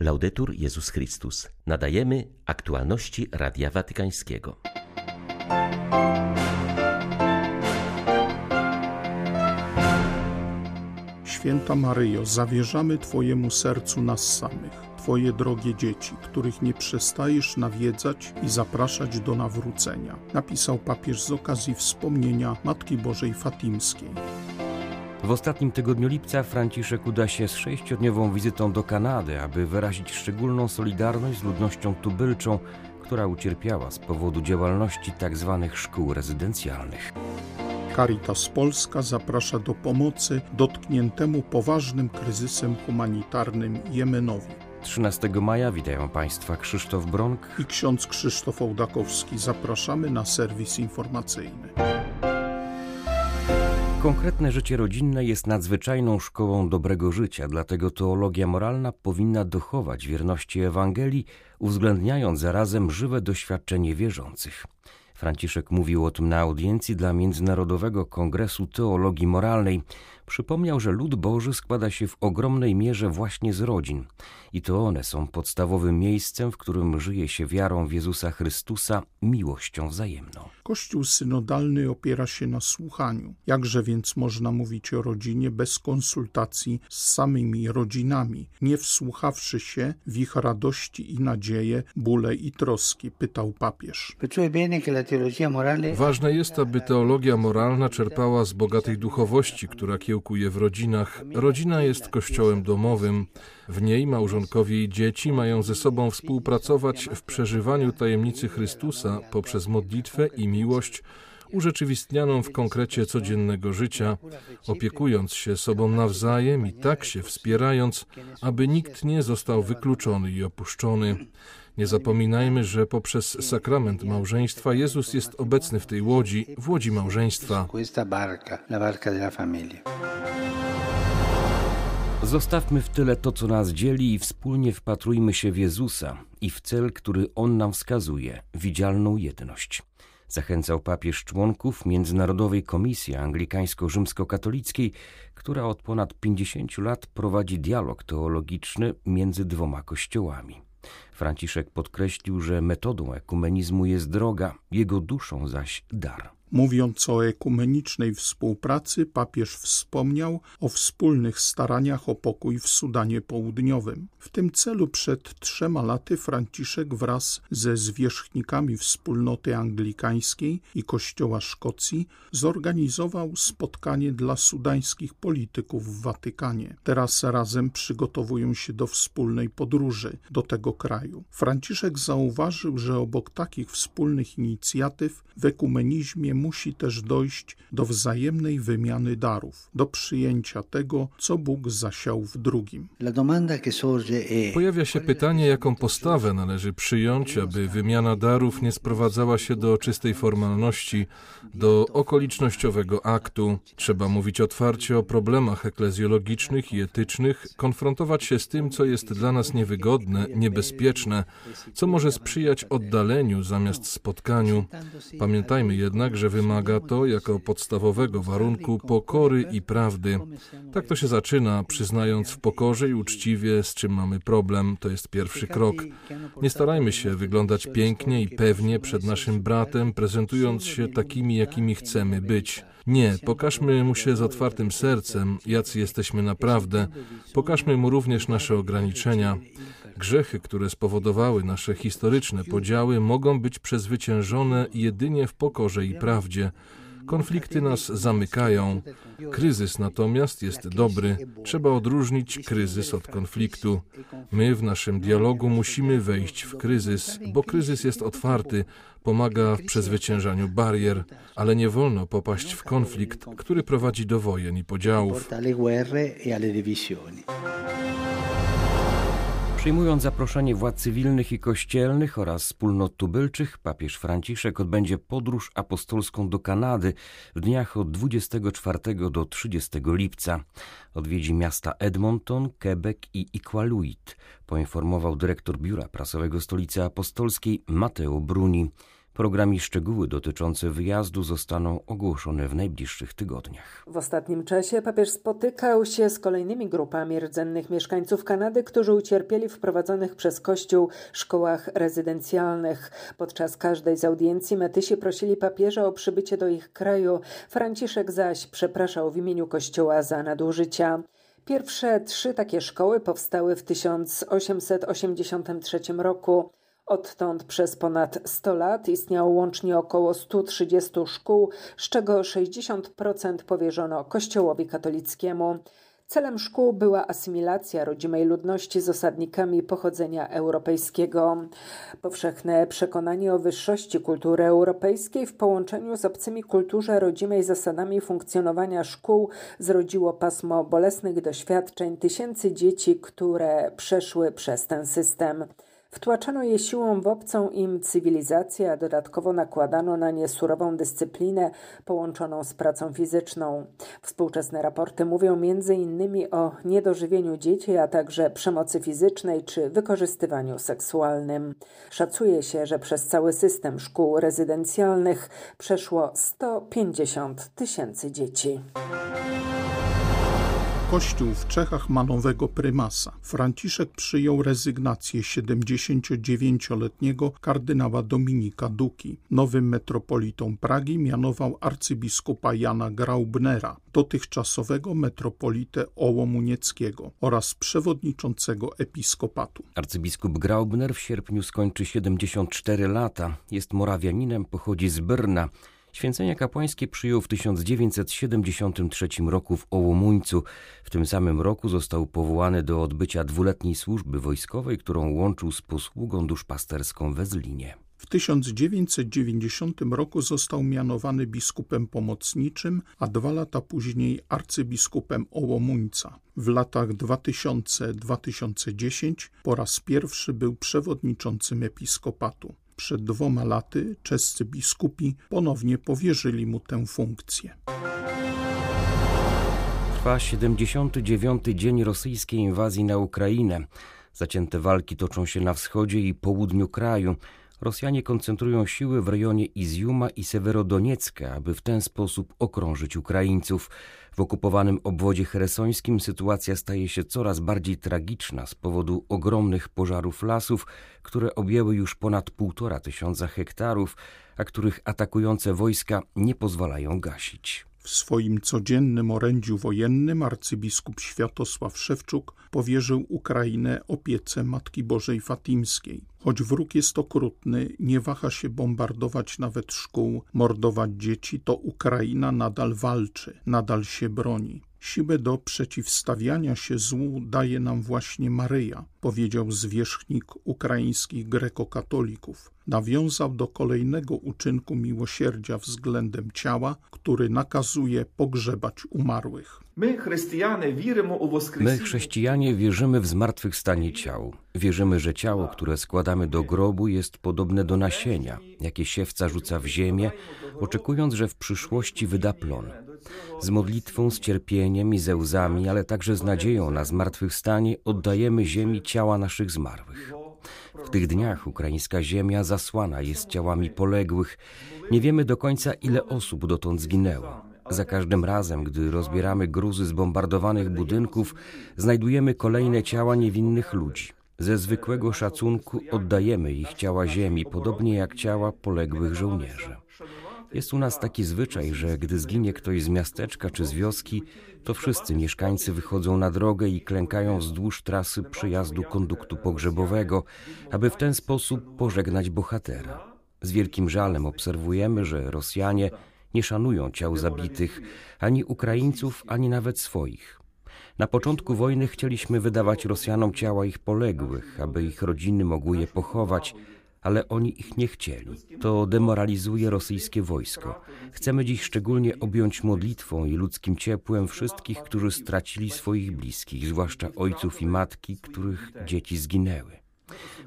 Laudetur Jezus Chrystus. Nadajemy aktualności Radia Watykańskiego. Święta Maryjo, zawierzamy Twojemu sercu nas samych, Twoje drogie dzieci, których nie przestajesz nawiedzać i zapraszać do nawrócenia, napisał papież z okazji wspomnienia Matki Bożej Fatimskiej. W ostatnim tygodniu lipca Franciszek uda się z sześciodniową wizytą do Kanady, aby wyrazić szczególną solidarność z ludnością tubylczą, która ucierpiała z powodu działalności tzw. Tak szkół rezydencjalnych. Caritas Polska zaprasza do pomocy dotkniętemu poważnym kryzysem humanitarnym Jemenowi. 13 maja witają Państwa Krzysztof Bronk i ksiądz Krzysztof Ołdakowski. Zapraszamy na serwis informacyjny. Konkretne życie rodzinne jest nadzwyczajną szkołą dobrego życia, dlatego teologia moralna powinna dochować wierności Ewangelii, uwzględniając zarazem żywe doświadczenie wierzących. Franciszek mówił o tym na audiencji dla Międzynarodowego Kongresu Teologii Moralnej. Przypomniał, że lud Boży składa się w ogromnej mierze właśnie z rodzin i to one są podstawowym miejscem, w którym żyje się wiarą w Jezusa Chrystusa, miłością wzajemną. Kościół synodalny opiera się na słuchaniu. Jakże więc można mówić o rodzinie bez konsultacji z samymi rodzinami, nie wsłuchawszy się w ich radości i nadzieje, bóle i troski? Pytał papież. Ważne jest, aby teologia moralna czerpała z bogatej duchowości, która kiełkuje w rodzinach. Rodzina jest kościołem domowym. W niej małżonkowie i dzieci mają ze sobą współpracować w przeżywaniu tajemnicy Chrystusa poprzez modlitwę i miłość urzeczywistnianą w konkrecie codziennego życia, opiekując się sobą nawzajem i tak się wspierając, aby nikt nie został wykluczony i opuszczony. Nie zapominajmy, że poprzez sakrament małżeństwa Jezus jest obecny w tej łodzi, w łodzi małżeństwa. Zostawmy w tyle to, co nas dzieli i wspólnie wpatrujmy się w Jezusa i w cel, który On nam wskazuje widzialną jedność. Zachęcał papież członków Międzynarodowej Komisji Anglikańsko-Rzymskokatolickiej, która od ponad 50 lat prowadzi dialog teologiczny między dwoma kościołami. Franciszek podkreślił, że metodą ekumenizmu jest droga, jego duszą zaś dar. Mówiąc o ekumenicznej współpracy, papież wspomniał o wspólnych staraniach o pokój w Sudanie Południowym. W tym celu przed trzema laty Franciszek wraz ze zwierzchnikami wspólnoty anglikańskiej i Kościoła Szkocji zorganizował spotkanie dla sudańskich polityków w Watykanie. Teraz razem przygotowują się do wspólnej podróży do tego kraju. Franciszek zauważył, że obok takich wspólnych inicjatyw w ekumenizmie musi też dojść do wzajemnej wymiany darów, do przyjęcia tego, co Bóg zasiał w drugim. Pojawia się pytanie, jaką postawę należy przyjąć, aby wymiana darów nie sprowadzała się do czystej formalności, do okolicznościowego aktu. Trzeba mówić otwarcie o problemach eklezjologicznych i etycznych, konfrontować się z tym, co jest dla nas niewygodne, niebezpieczne, co może sprzyjać oddaleniu zamiast spotkaniu. Pamiętajmy jednak, że wymaga to jako podstawowego warunku pokory i prawdy. Tak to się zaczyna, przyznając w pokorze i uczciwie, z czym mamy problem. To jest pierwszy krok. Nie starajmy się wyglądać pięknie i pewnie przed naszym bratem, prezentując się takimi, jakimi chcemy być. Nie, pokażmy mu się z otwartym sercem, jacy jesteśmy naprawdę. Pokażmy mu również nasze ograniczenia. Grzechy, które spowodowały nasze historyczne podziały, mogą być przezwyciężone jedynie w pokorze i prawdzie. Konflikty nas zamykają. Kryzys natomiast jest dobry. Trzeba odróżnić kryzys od konfliktu. My w naszym dialogu musimy wejść w kryzys, bo kryzys jest otwarty, pomaga w przezwyciężaniu barier, ale nie wolno popaść w konflikt, który prowadzi do wojen i podziałów. Przyjmując zaproszenie władz cywilnych i kościelnych oraz wspólnot tubylczych, papież Franciszek odbędzie podróż apostolską do Kanady w dniach od 24 do 30 lipca. Odwiedzi miasta Edmonton, Quebec i Iqaluit, poinformował dyrektor Biura Prasowego Stolicy Apostolskiej Mateo Bruni. Program i szczegóły dotyczące wyjazdu zostaną ogłoszone w najbliższych tygodniach. W ostatnim czasie papież spotykał się z kolejnymi grupami rdzennych mieszkańców Kanady, którzy ucierpieli w wprowadzonych przez Kościół szkołach rezydencjalnych. Podczas każdej z audiencji metysi prosili papieża o przybycie do ich kraju. Franciszek zaś przepraszał w imieniu Kościoła za nadużycia. Pierwsze trzy takie szkoły powstały w 1883 roku. Odtąd przez ponad 100 lat istniało łącznie około 130 szkół, z czego 60% powierzono Kościołowi katolickiemu. Celem szkół była asymilacja rodzimej ludności z osadnikami pochodzenia europejskiego. Powszechne przekonanie o wyższości kultury europejskiej w połączeniu z obcymi kulturze rodzimej zasadami funkcjonowania szkół zrodziło pasmo bolesnych doświadczeń tysięcy dzieci, które przeszły przez ten system. Wtłaczano je siłą w obcą im cywilizację, a dodatkowo nakładano na nie surową dyscyplinę połączoną z pracą fizyczną. Współczesne raporty mówią m.in. o niedożywieniu dzieci, a także przemocy fizycznej czy wykorzystywaniu seksualnym. Szacuje się, że przez cały system szkół rezydencjalnych przeszło 150 tysięcy dzieci. Kościół w Czechach ma nowego prymasa. Franciszek przyjął rezygnację 79-letniego kardynała Dominika Duki. Nowym metropolitą Pragi mianował arcybiskupa Jana Graubnera, dotychczasowego metropolitę Ołomunieckiego oraz przewodniczącego episkopatu. Arcybiskup Graubner w sierpniu skończy 74 lata. Jest morawianinem, pochodzi z Brna. Święcenia kapłańskie przyjął w 1973 roku w Ołomuńcu. W tym samym roku został powołany do odbycia dwuletniej służby wojskowej, którą łączył z posługą duszpasterską we Zlinie. W 1990 roku został mianowany biskupem pomocniczym, a dwa lata później arcybiskupem Ołomuńca. W latach 2000-2010 po raz pierwszy był przewodniczącym episkopatu. Przed dwoma laty czescy biskupi ponownie powierzyli mu tę funkcję. Trwa 79. dzień rosyjskiej inwazji na Ukrainę. Zacięte walki toczą się na wschodzie i południu kraju. Rosjanie koncentrują siły w rejonie Izjuma i Sewerodoniecka, aby w ten sposób okrążyć Ukraińców. W okupowanym obwodzie cheresońskim sytuacja staje się coraz bardziej tragiczna z powodu ogromnych pożarów lasów, które objęły już ponad półtora tysiąca hektarów, a których atakujące wojska nie pozwalają gasić. W swoim codziennym orędziu wojennym arcybiskup Światosław Szewczuk powierzył Ukrainę opiece Matki Bożej Fatimskiej. Choć wróg jest okrutny, nie waha się bombardować nawet szkół, mordować dzieci, to Ukraina nadal walczy, nadal się broni. Siłę do przeciwstawiania się złu daje nam właśnie Maryja, powiedział zwierzchnik ukraińskich grekokatolików. Nawiązał do kolejnego uczynku miłosierdzia względem ciała, który nakazuje pogrzebać umarłych. My, chrześcijanie, wierzymy w zmartwychwstanie ciał. Wierzymy, że ciało, które składamy do grobu, jest podobne do nasienia, jakie siewca rzuca w ziemię, oczekując, że w przyszłości wyda plon. Z modlitwą, z cierpieniem i ze łzami, ale także z nadzieją na zmartwychwstanie oddajemy ziemi ciała naszych zmarłych. W tych dniach ukraińska ziemia zasłana jest ciałami poległych. Nie wiemy do końca, ile osób dotąd zginęło. Za każdym razem, gdy rozbieramy gruzy zbombardowanych budynków, znajdujemy kolejne ciała niewinnych ludzi. Ze zwykłego szacunku oddajemy ich ciała ziemi, podobnie jak ciała poległych żołnierzy. Jest u nas taki zwyczaj, że gdy zginie ktoś z miasteczka czy z wioski, to wszyscy mieszkańcy wychodzą na drogę i klękają wzdłuż trasy przejazdu konduktu pogrzebowego, aby w ten sposób pożegnać bohatera. Z wielkim żalem obserwujemy, że Rosjanie nie szanują ciał zabitych, ani Ukraińców, ani nawet swoich. Na początku wojny chcieliśmy wydawać Rosjanom ciała ich poległych, aby ich rodziny mogły je pochować, ale oni ich nie chcieli. To demoralizuje rosyjskie wojsko. Chcemy dziś szczególnie objąć modlitwą i ludzkim ciepłem wszystkich, którzy stracili swoich bliskich, zwłaszcza ojców i matki, których dzieci zginęły.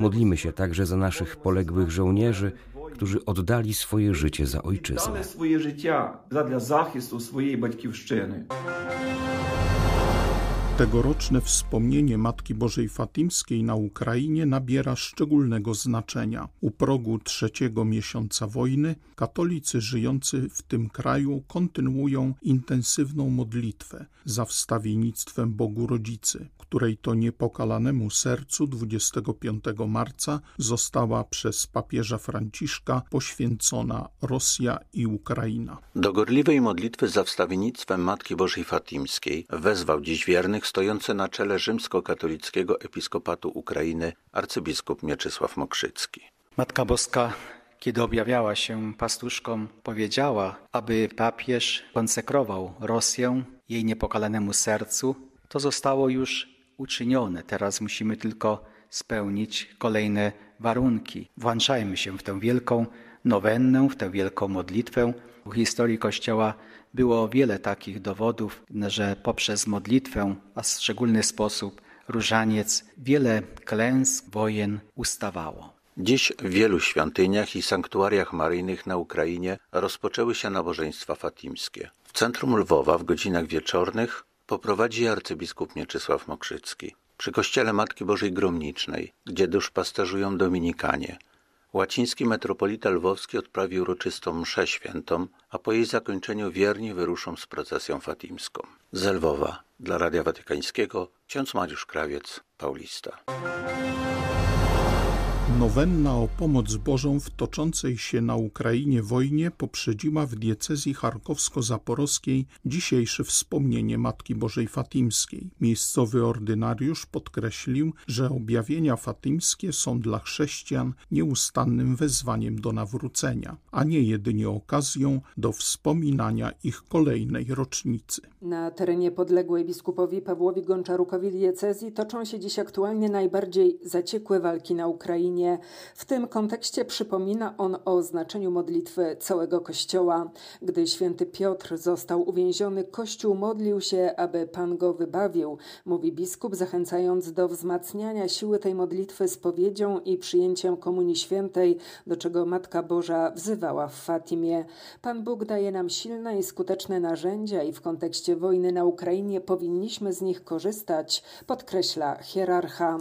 Modlimy się także za naszych poległych żołnierzy, którzy oddali swoje życie za ojczyznę. swoje życie dla swojej. Tegoroczne wspomnienie Matki Bożej Fatimskiej na Ukrainie nabiera szczególnego znaczenia. U progu trzeciego miesiąca wojny katolicy żyjący w tym kraju kontynuują intensywną modlitwę za wstawiennictwem Bogu Rodzicy, której to niepokalanemu sercu 25 marca została przez papieża Franciszka poświęcona Rosja i Ukraina. Do gorliwej modlitwy za wstawiennictwem Matki Bożej Fatimskiej wezwał dziś wiernych stojący na czele rzymskokatolickiego episkopatu Ukrainy arcybiskup Mieczysław Mokrzycki. Matka Boska kiedy objawiała się pastuszkom, powiedziała, aby papież konsekrował Rosję jej niepokalanemu sercu, to zostało już uczynione. Teraz musimy tylko spełnić kolejne warunki. Włączajmy się w tę wielką nowennę, w tę wielką modlitwę. W historii Kościoła było wiele takich dowodów, że poprzez modlitwę, a w szczególny sposób różaniec, wiele klęsk, wojen ustawało. Dziś w wielu świątyniach i sanktuariach maryjnych na Ukrainie rozpoczęły się nabożeństwa fatimskie. W centrum Lwowa w godzinach wieczornych poprowadzi arcybiskup Mieczysław Mokrzycki. Przy kościele Matki Bożej Gromnicznej, gdzie duszpasterzują dominikanie, łaciński metropolita lwowski odprawi uroczystą mszę świętą, a po jej zakończeniu wierni wyruszą z procesją fatimską. Z Lwowa, dla Radia Watykańskiego, ksiądz Mariusz Krawiec, Paulista. Nowenna o pomoc Bożą w toczącej się na Ukrainie wojnie poprzedziła w diecezji charkowsko-zaporowskiej dzisiejsze wspomnienie Matki Bożej Fatimskiej. Miejscowy ordynariusz podkreślił, że objawienia fatimskie są dla chrześcijan nieustannym wezwaniem do nawrócenia, a nie jedynie okazją do wspominania ich kolejnej rocznicy. Na terenie podległej biskupowi Pawłowi Gonczarukowi diecezji toczą się dziś aktualnie najbardziej zaciekłe walki na Ukrainie w tym kontekście przypomina on o znaczeniu modlitwy całego Kościoła. Gdy święty Piotr został uwięziony, Kościół modlił się, aby Pan go wybawił, mówi biskup, zachęcając do wzmacniania siły tej modlitwy spowiedzią i przyjęciem Komunii Świętej, do czego Matka Boża wzywała w Fatimie. Pan Bóg daje nam silne i skuteczne narzędzia i w kontekście wojny na Ukrainie powinniśmy z nich korzystać, podkreśla hierarcha.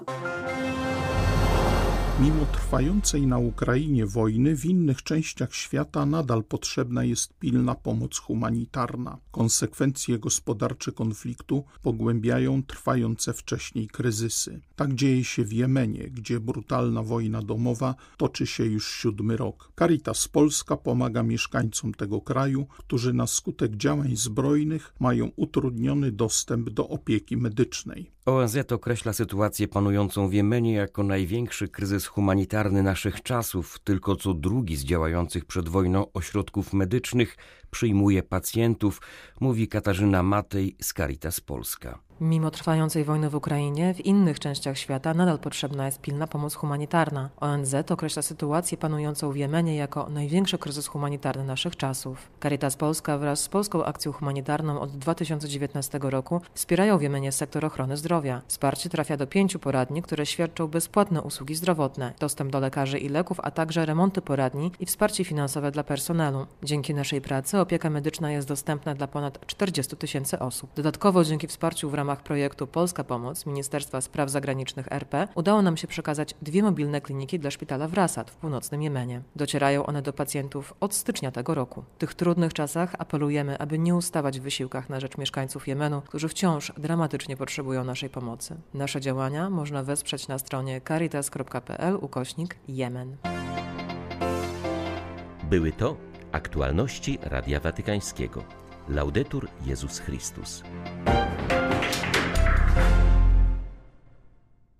Mimo trwającej na Ukrainie wojny, w innych częściach świata nadal potrzebna jest pilna pomoc humanitarna. Konsekwencje gospodarcze konfliktu pogłębiają trwające wcześniej kryzysy. Tak dzieje się w Jemenie, gdzie brutalna wojna domowa toczy się już siódmy rok. Caritas Polska pomaga mieszkańcom tego kraju, którzy na skutek działań zbrojnych mają utrudniony dostęp do opieki medycznej. ONZ określa sytuację panującą w Jemenie jako największy kryzys humanitarny naszych czasów. Tylko co drugi z działających przed wojną ośrodków medycznych przyjmuje pacjentów, mówi Katarzyna Matej z Caritas Polska. Mimo trwającej wojny w Ukrainie, w innych częściach świata nadal potrzebna jest pilna pomoc humanitarna. ONZ określa sytuację panującą w Jemenie jako największy kryzys humanitarny naszych czasów. Caritas Polska wraz z Polską Akcją Humanitarną od 2019 roku wspierają w Jemenie sektor ochrony zdrowia. Wsparcie trafia do pięciu poradni, które świadczą bezpłatne usługi zdrowotne, dostęp do lekarzy i leków, a także remonty poradni i wsparcie finansowe dla personelu. Dzięki naszej pracy opieka medyczna jest dostępna dla ponad 40 tysięcy osób. Dodatkowo dzięki wsparciu w ramach ramach projektu Polska Pomoc Ministerstwa Spraw Zagranicznych RP udało nam się przekazać dwie mobilne kliniki dla szpitala w Rasad w północnym Jemenie. Docierają one do pacjentów od stycznia tego roku. W tych trudnych czasach apelujemy, aby nie ustawać w wysiłkach na rzecz mieszkańców Jemenu, którzy wciąż dramatycznie potrzebują naszej pomocy. Nasze działania można wesprzeć na stronie caritas.pl ukośnik Jemen. Były to aktualności Radia Watykańskiego. Laudetur Jezus Chrystus.